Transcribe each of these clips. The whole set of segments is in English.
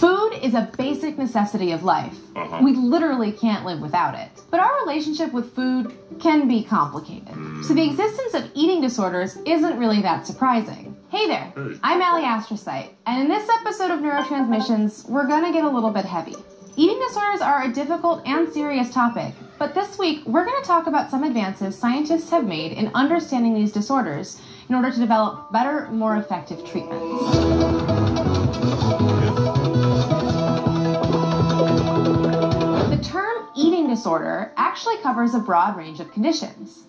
Food is a basic necessity of life. Uh-huh. We literally can't live without it. But our relationship with food can be complicated. So the existence of eating disorders isn't really that surprising. Hey there. I'm Allie Astrocyte, and in this episode of Neurotransmissions, we're gonna get a little bit heavy. Eating disorders are a difficult and serious topic, but this week we're gonna talk about some advances scientists have made in understanding these disorders in order to develop better, more effective treatments. Disorder actually covers a broad range of conditions.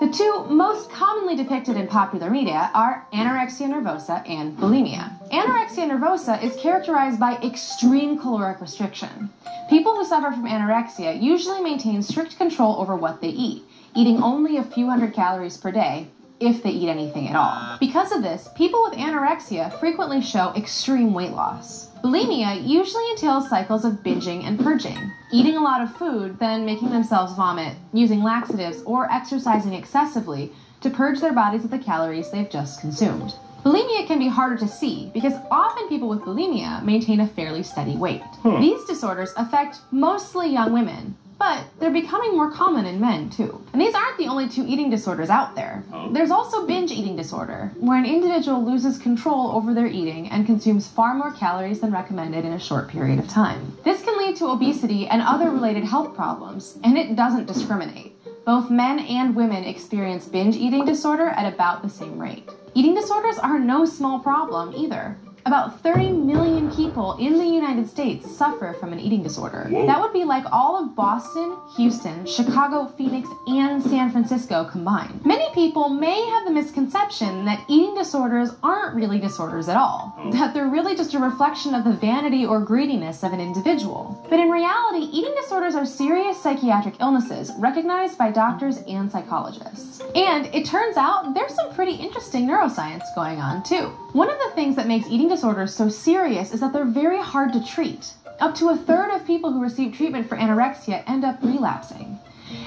The two most commonly depicted in popular media are anorexia nervosa and bulimia. Anorexia nervosa is characterized by extreme caloric restriction. People who suffer from anorexia usually maintain strict control over what they eat, eating only a few hundred calories per day, if they eat anything at all. Because of this, people with anorexia frequently show extreme weight loss. Bulimia usually entails cycles of binging and purging, eating a lot of food, then making themselves vomit, using laxatives, or exercising excessively to purge their bodies of the calories they've just consumed. Bulimia can be harder to see because often people with bulimia maintain a fairly steady weight. These disorders affect mostly young women, but they're becoming more common in men too. And these aren't the only two eating disorders out there. Oh. There's also binge eating disorder, where an individual loses control over their eating and consumes far more calories than recommended in a short period of time. This can lead to obesity and other related health problems, and it doesn't discriminate. Both men and women experience binge eating disorder at about the same rate. Eating disorders are no small problem either. About 30 million people in the United States suffer from an eating disorder. Whoa. That would be like all of Boston, Houston, Chicago, Phoenix, and San Francisco combined. Many people may have the misconception that eating disorders aren't really disorders at all, Oh. that they're really just a reflection of the vanity or greediness of an individual. But in reality, eating disorders are serious psychiatric illnesses recognized by doctors and psychologists. And it turns out there's some pretty interesting neuroscience going on too. One of the things that makes eating disorders so serious is that they're very hard to treat. Up to a third of people who receive treatment for anorexia end up relapsing.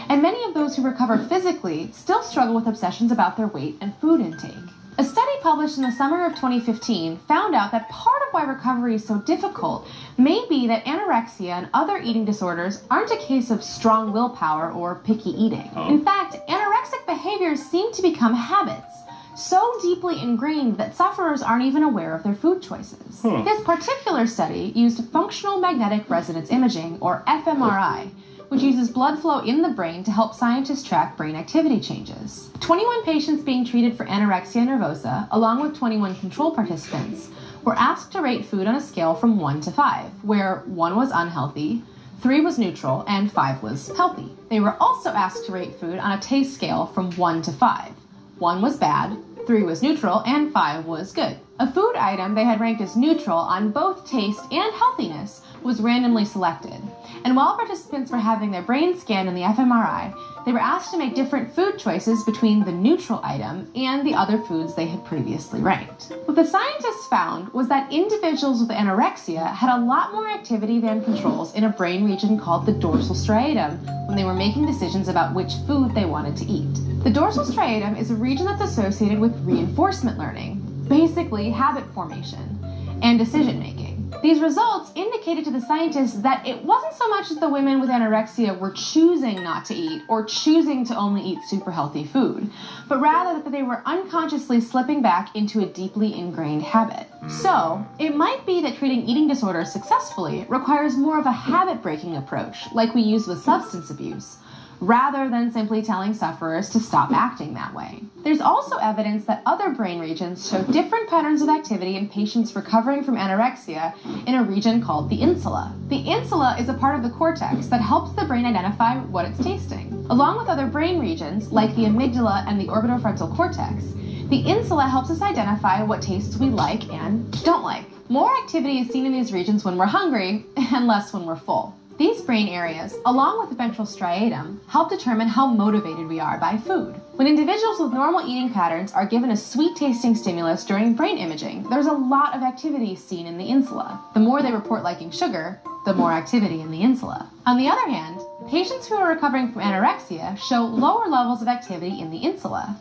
And many of those who recover physically still struggle with obsessions about their weight and food intake. A study published in the summer of 2015 found out that part of why recovery is so difficult may be that anorexia and other eating disorders aren't a case of strong willpower or picky eating. Oh. In fact, anorexic behaviors seem to become habits so deeply ingrained that sufferers aren't even aware of their food choices. Huh. This particular study used functional magnetic resonance imaging, or fMRI, which uses blood flow in the brain to help scientists track brain activity changes. 21 patients being treated for anorexia nervosa, along with 21 control participants, were asked to rate food on a scale from 1 to 5, where 1 was unhealthy, 3 was neutral, and 5 was healthy. They were also asked to rate food on a taste scale from 1 to 5. 1 was bad, 3 was neutral, and 5 was good. A food item they had ranked as neutral on both taste and healthiness was randomly selected. And while participants were having their brain scanned in the fMRI, they were asked to make different food choices between the neutral item and the other foods they had previously ranked. What the scientists found was that individuals with anorexia had a lot more activity than controls in a brain region called the dorsal striatum when they were making decisions about which food they wanted to eat. The dorsal striatum is a region that's associated with reinforcement learning, basically habit formation, and decision making. These results indicated to the scientists that it wasn't so much that the women with anorexia were choosing not to eat or choosing to only eat super healthy food, but rather that they were unconsciously slipping back into a deeply ingrained habit. So, it might be that treating eating disorders successfully requires more of a habit breaking approach, like we use with substance abuse rather than simply telling sufferers to stop acting that way. There's also evidence that other brain regions show different patterns of activity in patients recovering from anorexia in a region called the insula. The insula is a part of the cortex that helps the brain identify what it's tasting. Along with other brain regions, like the amygdala and the orbitofrontal cortex, the insula helps us identify what tastes we like and don't like. More activity is seen in these regions when we're hungry and less when we're full. These brain areas, along with the ventral striatum, help determine how motivated we are by food. When individuals with normal eating patterns are given a sweet tasting stimulus during brain imaging, there's a lot of activity seen in the insula. The more they report liking sugar, the more activity in the insula. On the other hand, patients who are recovering from anorexia show lower levels of activity in the insula,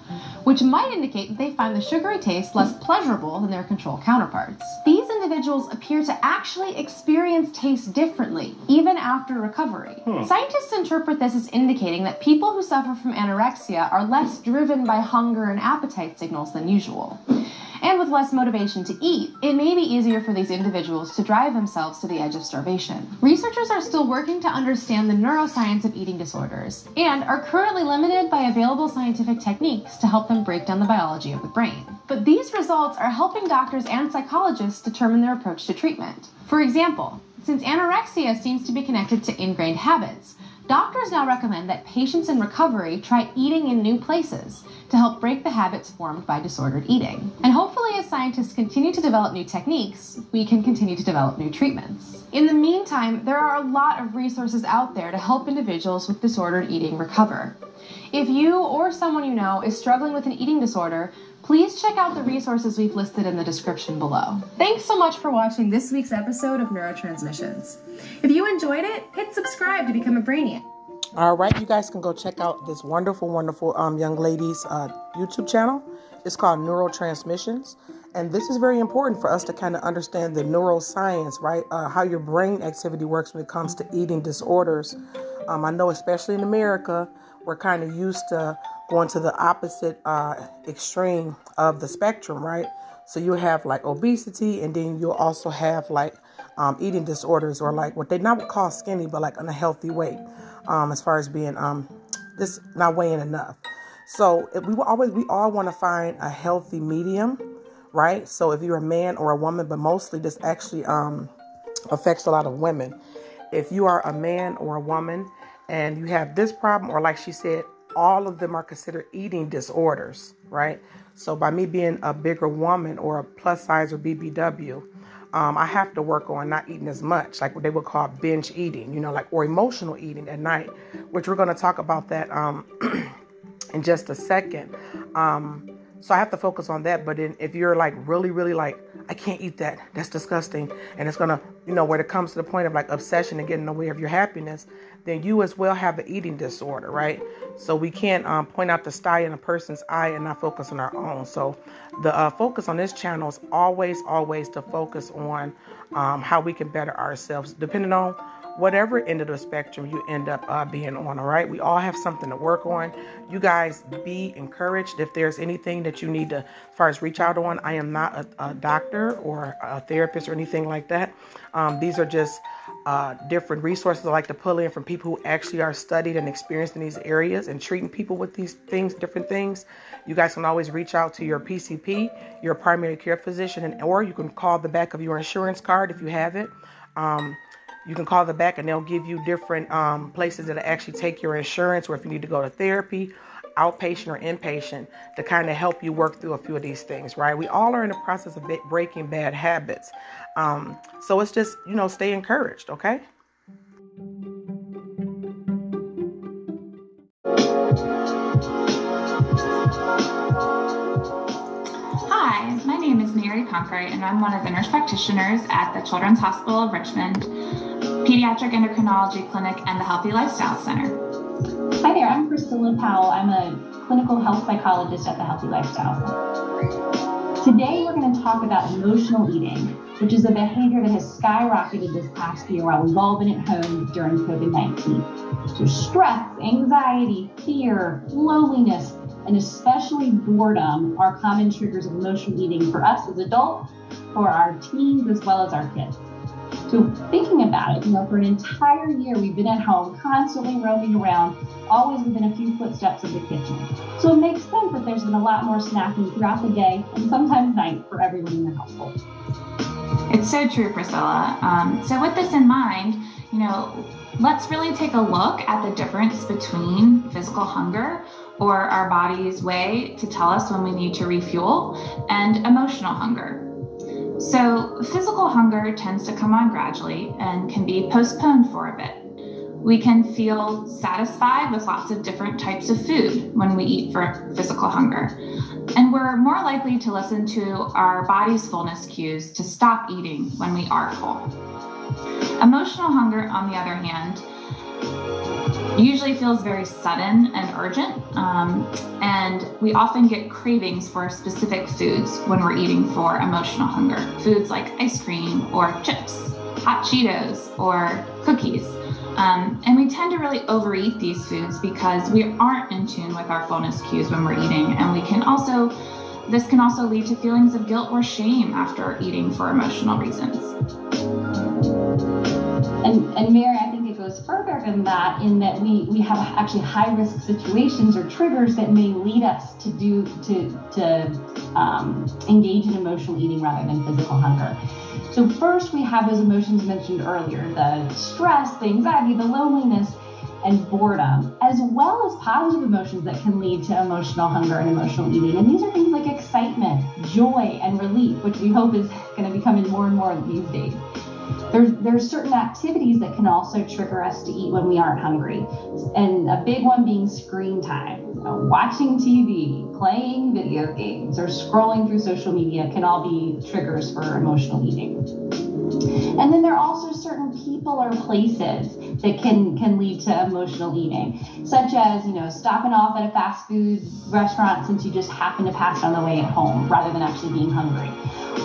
which might indicate that they find the sugary taste less pleasurable than their control counterparts. These individuals appear to actually experience taste differently, even after recovery. Hmm. Scientists interpret this as indicating that people who suffer from anorexia are less driven by hunger and appetite signals than usual. And with less motivation to eat, it may be easier for these individuals to drive themselves to the edge of starvation. Researchers are still working to understand the neuroscience of eating disorders and are currently limited by available scientific techniques to help them break down the biology of the brain. But these results are helping doctors and psychologists determine their approach to treatment. For example, since anorexia seems to be connected to ingrained habits, Doctors now recommend that patients in recovery try eating in new places to help break the habits formed by disordered eating. And hopefully, as scientists continue to develop new techniques, we can continue to develop new treatments. In the meantime, there are a lot of resources out there to help individuals with disordered eating recover. If you or someone you know is struggling with an eating disorder, please check out the resources we've listed in the description below. Thanks so much for watching this week's episode of Neurotransmissions. If you enjoyed it, hit subscribe to become a Brainiac. All right, you guys can go check out this wonderful, wonderful um, young lady's uh, YouTube channel. It's called Neurotransmissions. And this is very important for us to kind of understand the neuroscience, right? Uh, how your brain activity works when it comes to eating disorders. Um, I know, especially in America, we're kind of used to going to the opposite uh, extreme of the spectrum, right? So you have like obesity, and then you'll also have like um, eating disorders, or like what they not call skinny, but like unhealthy weight, um, as far as being um, just not weighing enough. So we always we all want to find a healthy medium, right? So if you're a man or a woman, but mostly this actually um, affects a lot of women. If you are a man or a woman and you have this problem, or like she said, all of them are considered eating disorders, right? So by me being a bigger woman or a plus size or BBW, um, I have to work on not eating as much, like what they would call binge eating, you know, like or emotional eating at night, which we're going to talk about that um, in just a second. Um, so I have to focus on that. But if you're like really, really like, I can't eat that, that's disgusting, and it's gonna, you know, where it comes to the point of like obsession and getting in the way of your happiness, then you as well have an eating disorder, right? So we can't um, point out the sty in a person's eye and not focus on our own. So the uh, focus on this channel is always, always to focus on um, how we can better ourselves, depending on whatever end of the spectrum you end up uh, being on. All right, we all have something to work on. You guys be encouraged. If there's anything that you need to, as far as reach out on, I am not a, a doctor or a therapist or anything like that. Um, these are just uh, different resources I like to pull in from people who actually are studied and experienced in these areas and treating people with these things, different things. You guys can always reach out to your PCP, your primary care physician, and or you can call the back of your insurance card if you have it. Um, you can call the back and they'll give you different um, places that actually take your insurance or if you need to go to therapy outpatient or inpatient to kind of help you work through a few of these things right? We all are in the process of breaking bad habits. Um, so it's just you know stay encouraged okay? Hi, my name is Mary Conkright, and I'm one of the nurse practitioners at the Children's Hospital of Richmond Pediatric Endocrinology Clinic, and the Healthy Lifestyle Center. Hi there, I'm Priscilla Powell. I'm a clinical health psychologist at the Healthy Lifestyle Center. Today, we're going to talk about emotional eating, which is a behavior that has skyrocketed this past year while we've all been at home during COVID 19. So, stress, anxiety, fear, loneliness, and especially boredom are common triggers of emotional eating for us as adults, for our teens, as well as our kids. So thinking about it, you know, for an entire year we've been at home, constantly roaming around, always within a few footsteps of the kitchen. So it makes sense that there's been a lot more snacking throughout the day and sometimes night for everyone in the household. It's so true, Priscilla. Um, so with this in mind, you know, let's really take a look at the difference between physical hunger or our body's way to tell us when we need to refuel and emotional hunger so, physical hunger tends to come on gradually and can be postponed for a bit. We can feel satisfied with lots of different types of food when we eat for physical hunger. And we're more likely to listen to our body's fullness cues to stop eating when we are full. Emotional hunger, on the other hand, usually feels very sudden and urgent, um, and we often get cravings for specific foods when we're eating for emotional hunger. Foods like ice cream or chips, hot Cheetos, or cookies. Um, and we tend to really overeat these foods because we aren't in tune with our fullness cues when we're eating. And we can also, this can also lead to feelings of guilt or shame after eating for emotional reasons. And, and Mary, I goes further than that in that we, we have actually high risk situations or triggers that may lead us to do to to um, engage in emotional eating rather than physical hunger. So first we have those emotions mentioned earlier, the stress, the anxiety, the loneliness, and boredom, as well as positive emotions that can lead to emotional hunger and emotional eating. And these are things like excitement, joy, and relief, which we hope is going to be coming more and more these days. There's, there's certain activities that can also trigger us to eat when we aren't hungry. And a big one being screen time. You know, watching TV, playing video games, or scrolling through social media can all be triggers for emotional eating. And then there are also certain people or places that can can lead to emotional eating, such as you know stopping off at a fast food restaurant since you just happen to pass on the way at home rather than actually being hungry,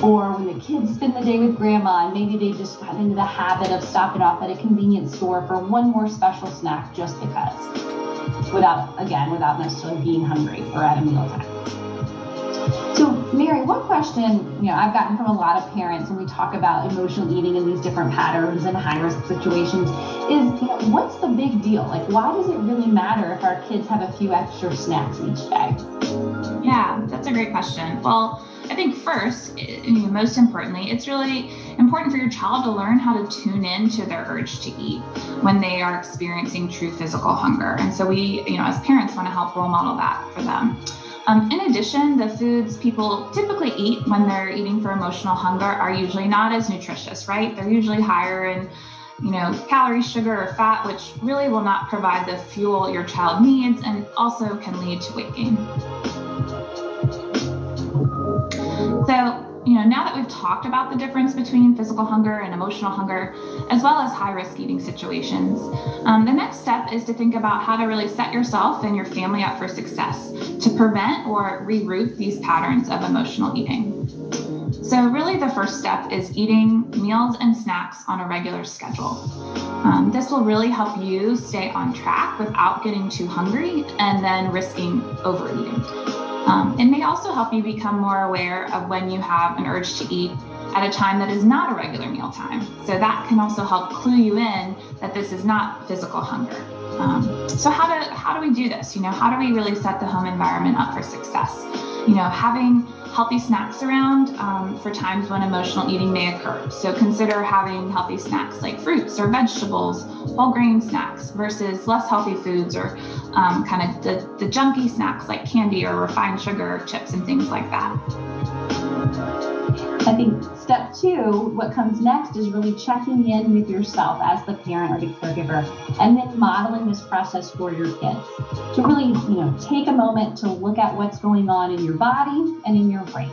or when the kids spend the day with grandma and maybe they just got into the habit of stopping off at a convenience store for one more special snack just because, without again without necessarily being hungry or at a mealtime. So, Mary, one question you know I've gotten from a lot of parents when we talk about emotional eating and these different patterns and high risk situations is, you know, what's the big deal? Like, why does it really matter if our kids have a few extra snacks each day? Yeah, that's a great question. Well, I think first, most importantly, it's really important for your child to learn how to tune in to their urge to eat when they are experiencing true physical hunger. And so we, you know, as parents want to help role model that for them. Um, in addition, the foods people typically eat when they're eating for emotional hunger are usually not as nutritious, right? They're usually higher in, you know, calories, sugar, or fat, which really will not provide the fuel your child needs and also can lead to weight gain. So, you know, now that we've talked about the difference between physical hunger and emotional hunger, as well as high risk eating situations, um, the next step is to think about how to really set yourself and your family up for success to prevent or reroute these patterns of emotional eating. So, really, the first step is eating meals and snacks on a regular schedule. Um, this will really help you stay on track without getting too hungry and then risking overeating. Um, it may also help you become more aware of when you have an urge to eat at a time that is not a regular meal time. So that can also help clue you in that this is not physical hunger. Um, so how do how do we do this? You know, how do we really set the home environment up for success? You know, having healthy snacks around um, for times when emotional eating may occur. So consider having healthy snacks like fruits or vegetables, whole grain snacks versus less healthy foods or um, kind of the, the junky snacks like candy or refined sugar, chips, and things like that. I think step two, what comes next is really checking in with yourself as the parent or the caregiver, and then modeling this process for your kids. To really, you know, take a moment to look at what's going on in your body and in your brain.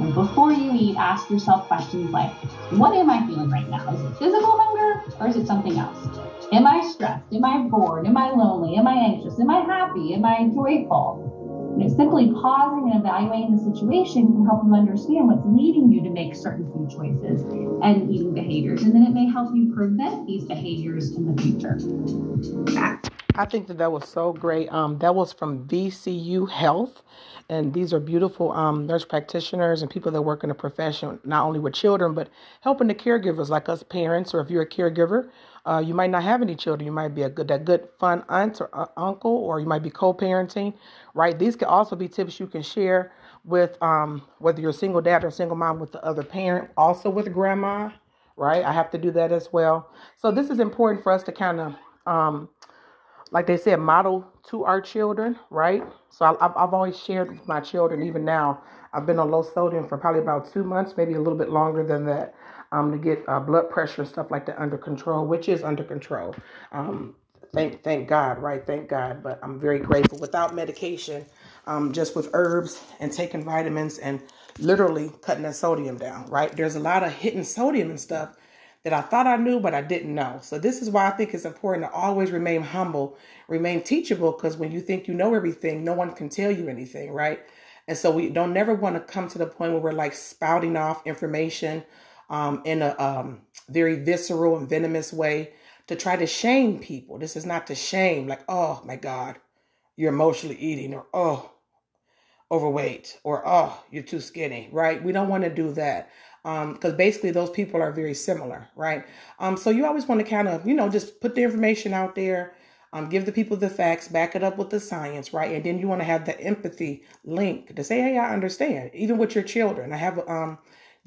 And before you eat, ask yourself questions like, what am I feeling right now? Is it physical hunger or is it something else? Am I stressed? Am I bored? Am I lonely? Am I anxious? Am I happy? Am I joyful? Know, simply pausing and evaluating the situation can help you understand what's leading you to make certain food choices and eating behaviors. And then it may help you prevent these behaviors in the future. I think that that was so great. Um, that was from VCU Health. And these are beautiful um, nurse practitioners and people that work in a profession, not only with children, but helping the caregivers like us parents, or if you're a caregiver, uh, you might not have any children. You might be a good, that good, fun aunt or uh, uncle, or you might be co-parenting, right? These can also be tips you can share with um, whether you're a single dad or single mom with the other parent, also with grandma, right? I have to do that as well. So this is important for us to kind of, um, like they said, model to our children, right? So I, I've, I've always shared with my children, even now. I've been on low sodium for probably about two months, maybe a little bit longer than that um, to get uh, blood pressure and stuff like that under control, which is under control. Um, thank thank God, right? Thank God. But I'm very grateful. Without medication, um, just with herbs and taking vitamins and literally cutting that sodium down, right? There's a lot of hidden sodium and stuff that I thought I knew, but I didn't know. So this is why I think it's important to always remain humble, remain teachable, because when you think you know everything, no one can tell you anything, right? And so we don't never want to come to the point where we're like spouting off information um, in a um, very visceral and venomous way to try to shame people. This is not to shame, like, oh my God, you're emotionally eating, or oh, overweight, or oh, you're too skinny, right? We don't want to do that because um, basically those people are very similar, right? Um, so you always want to kind of, you know, just put the information out there, um, give the people the facts, back it up with the science, right? And then you want to have the empathy link to say, hey, I understand, even with your children. I have um,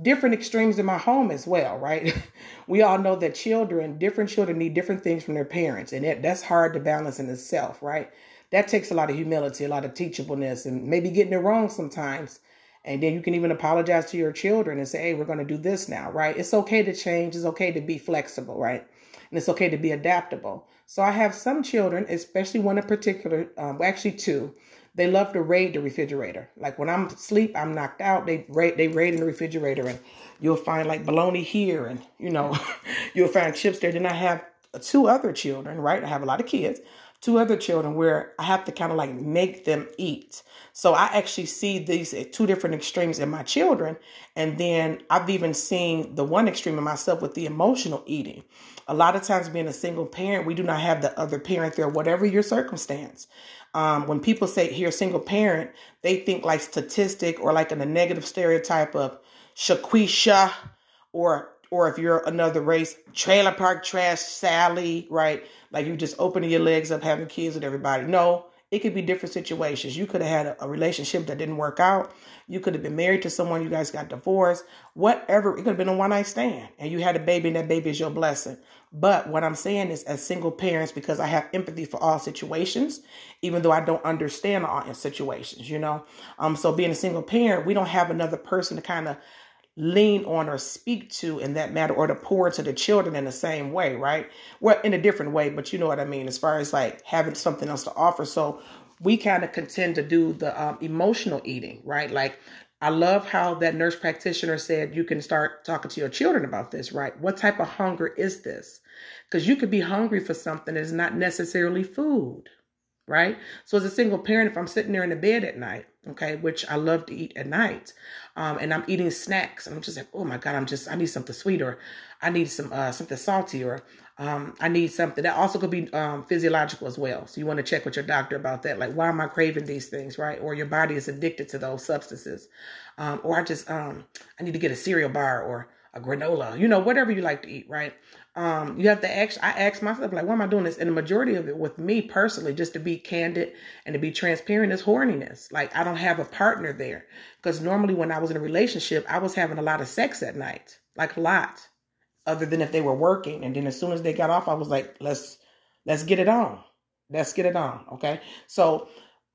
different extremes in my home as well, right? we all know that children, different children need different things from their parents, and that, that's hard to balance in itself, right? That takes a lot of humility, a lot of teachableness, and maybe getting it wrong sometimes. And then you can even apologize to your children and say, hey, we're going to do this now, right? It's okay to change. It's okay to be flexible, right? And it's okay to be adaptable. So I have some children, especially one in particular, um, actually two, they love to raid the refrigerator. Like when I'm asleep, I'm knocked out. They raid, they raid in the refrigerator, and you'll find like bologna here, and you know, you'll find chips there. Then I have two other children, right? I have a lot of kids. Two other children where I have to kind of like make them eat. So I actually see these two different extremes in my children. And then I've even seen the one extreme in myself with the emotional eating. A lot of times, being a single parent, we do not have the other parent there, whatever your circumstance. Um, when people say here single parent, they think like statistic or like in a negative stereotype of Shaquisha or or if you're another race, trailer park trash Sally, right? Like you just opening your legs up, having kids with everybody. No, it could be different situations. You could have had a, a, relationship that didn't work out. You could have been married to someone, you guys got divorced, whatever. It could have been a one night stand and you had a baby and that baby is your blessing. But what I'm saying is, as single parents, because I have empathy for all situations, even though I don't understand all situations, you know. Um, so being a single parent, we don't have another person to kind of lean on or speak to in that matter, or to pour to the children in the same way, right? Well, in a different way, but you know what I mean, as far as like having something else to offer. So we kind of contend to do the um, emotional eating, right? Like I love how that nurse practitioner said you can start talking to your children about this, right? What type of hunger is this? Because you could be hungry for something that's not necessarily food, right? So as a single parent, if I'm sitting there in the bed at night, okay, which I love to eat at night, um, and I'm eating snacks, and I'm just like, oh my god, I'm just I need something sweet, or I need some uh, something salty, or um, I need something that also could be um, physiological as well. So you want to check with your doctor about that. Like, why am I craving these things, right? Or your body is addicted to those substances. Um, or I just, um, I need to get a cereal bar or a granola, you know, whatever you like to eat, right? Um, you have to ask, I ask myself, like, why am I doing this? And the majority of it with me personally, just to be candid and to be transparent is horniness. Like, I don't have a partner there. Because normally when I was in a relationship, I was having a lot of sex at night, like a lot other than if they were working. And then as soon as they got off, I was like, let's let's get it on. Let's get it on. Okay. So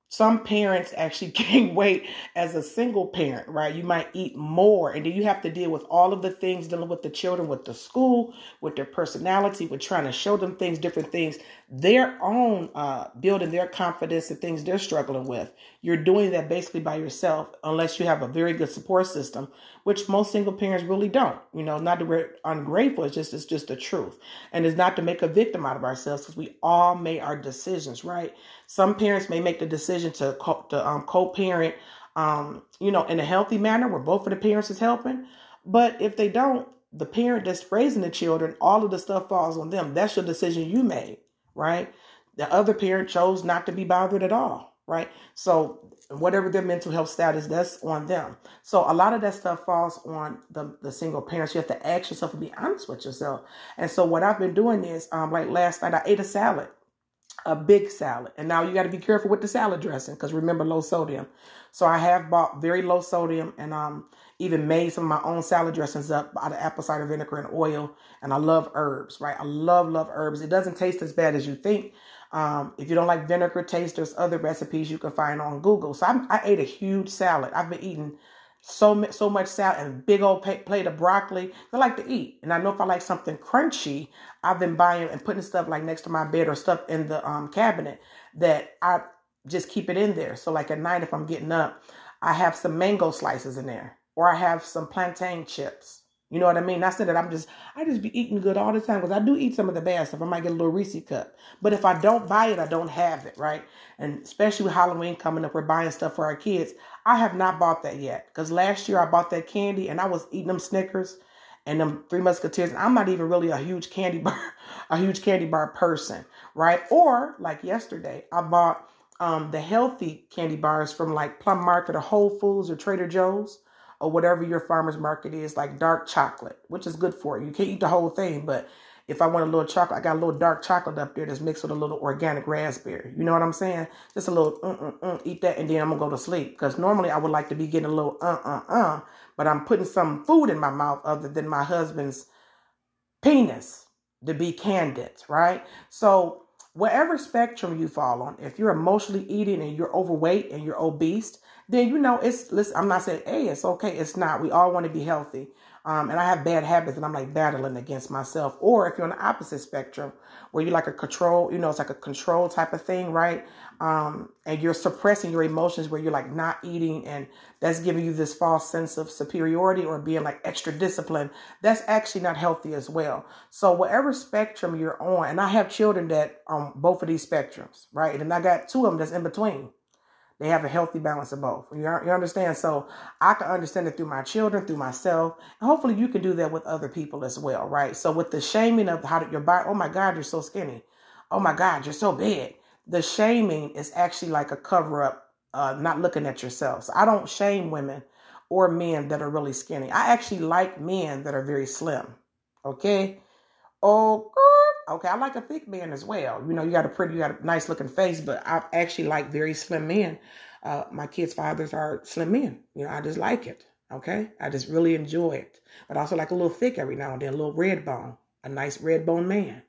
some parents actually gain weight as a single parent, right? You might eat more, and then you have to deal with all of the things dealing with the children, with the school, with their personality, with trying to show them things, different things, their own uh, building their confidence and things they're struggling with. You're doing that basically by yourself, unless you have a very good support system, which most single parents really don't. You know, not that we're ungrateful, it's just it's just the truth, and it's not to make a victim out of ourselves because we all made our decisions, right? Some parents may make the decision to co- to um, co-parent, um, you know, in a healthy manner where both of the parents is helping. But if they don't, the parent that's raising the children, all of the stuff falls on them. That's your decision you made, right? The other parent chose not to be bothered at all, right? So whatever their mental health status, that's on them. So a lot of that stuff falls on the, the single parents. You have to ask yourself and be honest with yourself. And so what I've been doing is, um, like last night, I ate a salad a big salad. And now you got to be careful with the salad dressing because remember low sodium. So I have bought very low sodium and um even made some of my own salad dressings up out of apple cider vinegar and oil. And I love herbs, right? I love love herbs. It doesn't taste as bad as you think. Um, if you don't like vinegar taste, there's other recipes you can find on Google. So I'm, I ate a huge salad. I've been eating so so much salad and big old plate of broccoli. I like to eat, and I know if I like something crunchy, I've been buying and putting stuff like next to my bed or stuff in the um, cabinet that I just keep it in there. So like at night, if I'm getting up, I have some mango slices in there, or I have some plantain chips. You know what I mean? I said that I'm just I just be eating good all the time because I do eat some of the bad stuff. I might get a little Reese cup, but if I don't buy it, I don't have it, right? And especially with Halloween coming up, we're buying stuff for our kids. I have not bought that yet because last year I bought that candy and I was eating them Snickers and them Three Musketeers. And I'm not even really a huge candy bar, a huge candy bar person, right? Or like yesterday, I bought um, the healthy candy bars from like Plum Market or Whole Foods or Trader Joe's or whatever your farmer's market is, like dark chocolate, which is good for you. You can't eat the whole thing, but if I want a little chocolate, I got a little dark chocolate up there that's mixed with a little organic raspberry. You know what I'm saying? Just a little, uh, uh, uh, eat that, and then I'm gonna go to sleep. Because normally I would like to be getting a little, uh, uh, uh, but I'm putting some food in my mouth other than my husband's penis, to be candid, right? So, whatever spectrum you fall on, if you're emotionally eating and you're overweight and you're obese, then you know it's listen, I'm not saying hey, it's okay. It's not. We all want to be healthy. Um, and I have bad habits and I'm like battling against myself. Or if you're on the opposite spectrum where you're like a control, you know, it's like a control type of thing, right? Um, and you're suppressing your emotions where you're like not eating and that's giving you this false sense of superiority or being like extra disciplined. That's actually not healthy as well. So whatever spectrum you're on, and I have children that on both of these spectrums, right? And I got two of them that's in between. They have a healthy balance of both. You, you understand? So I can understand it through my children, through myself. And hopefully you can do that with other people as well, right? So with the shaming of how your body, oh my God, you're so skinny. Oh my God, you're so big. The shaming is actually like a cover up, uh, not looking at yourself. So I don't shame women or men that are really skinny. I actually like men that are very slim. Okay. Oh, Okay, I like a thick man as well. You know, you got a pretty, you got a nice looking face, but I actually like very slim men. Uh, my kids' fathers are slim men. You know, I just like it. Okay, I just really enjoy it. But I also like a little thick every now and then, a little red bone, a nice red bone man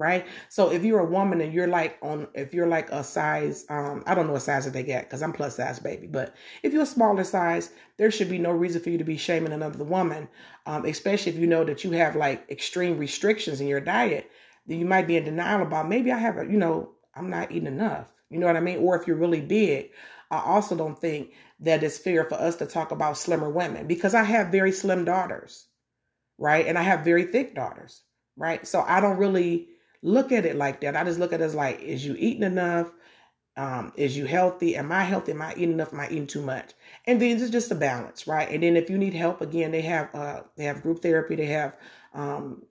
right? So if you're a woman and you're like on, if you're like a size, um, I don't know what size that they get because I'm plus size baby, but if you're a smaller size, there should be no reason for you to be shaming another woman, um, especially if you know that you have like extreme restrictions in your diet then you might be in denial about maybe I have a, you know, I'm not eating enough. You know what I mean? Or if you're really big, I also don't think that it's fair for us to talk about slimmer women because I have very slim daughters, right? And I have very thick daughters, right? So I don't really look at it like that. I just look at it as like, is you eating enough? Um, is you healthy? Am I healthy? Am I eating enough? Am I eating too much? And then it's just a balance, right? And then if you need help, again, they have uh, they have group therapy. They have um,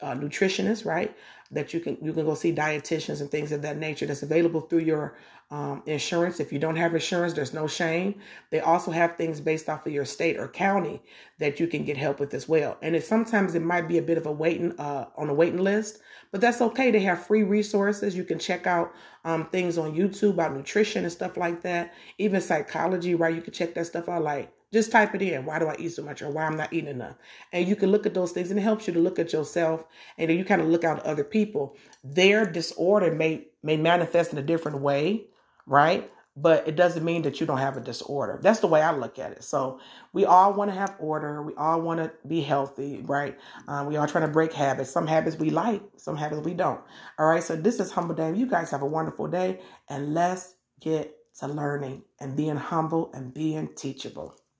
uh, nutritionists, right? That you can you can go see dietitians and things of that nature. That's available through your um, insurance. If you don't have insurance, there's no shame. They also have things based off of your state or county that you can get help with as well. And it sometimes it might be a bit of a waiting uh, on a waiting list, but that's okay. They have free resources. You can check out um, things on YouTube about nutrition and stuff like that. Even psychology, right? You can check that stuff out. Like just type it in. Why do I eat so much or why I'm not eating enough? And you can look at those things and it helps you to look at yourself and then you kind of look out at other people. Their disorder may may manifest in a different way, right? But it doesn't mean that you don't have a disorder. That's the way I look at it. So we all want to have order. We all want to be healthy, right? Um, we are trying to break habits. Some habits we like, some habits we don't. All right. So this is Humble Dame. You guys have a wonderful day and let's get to learning and being humble and being teachable.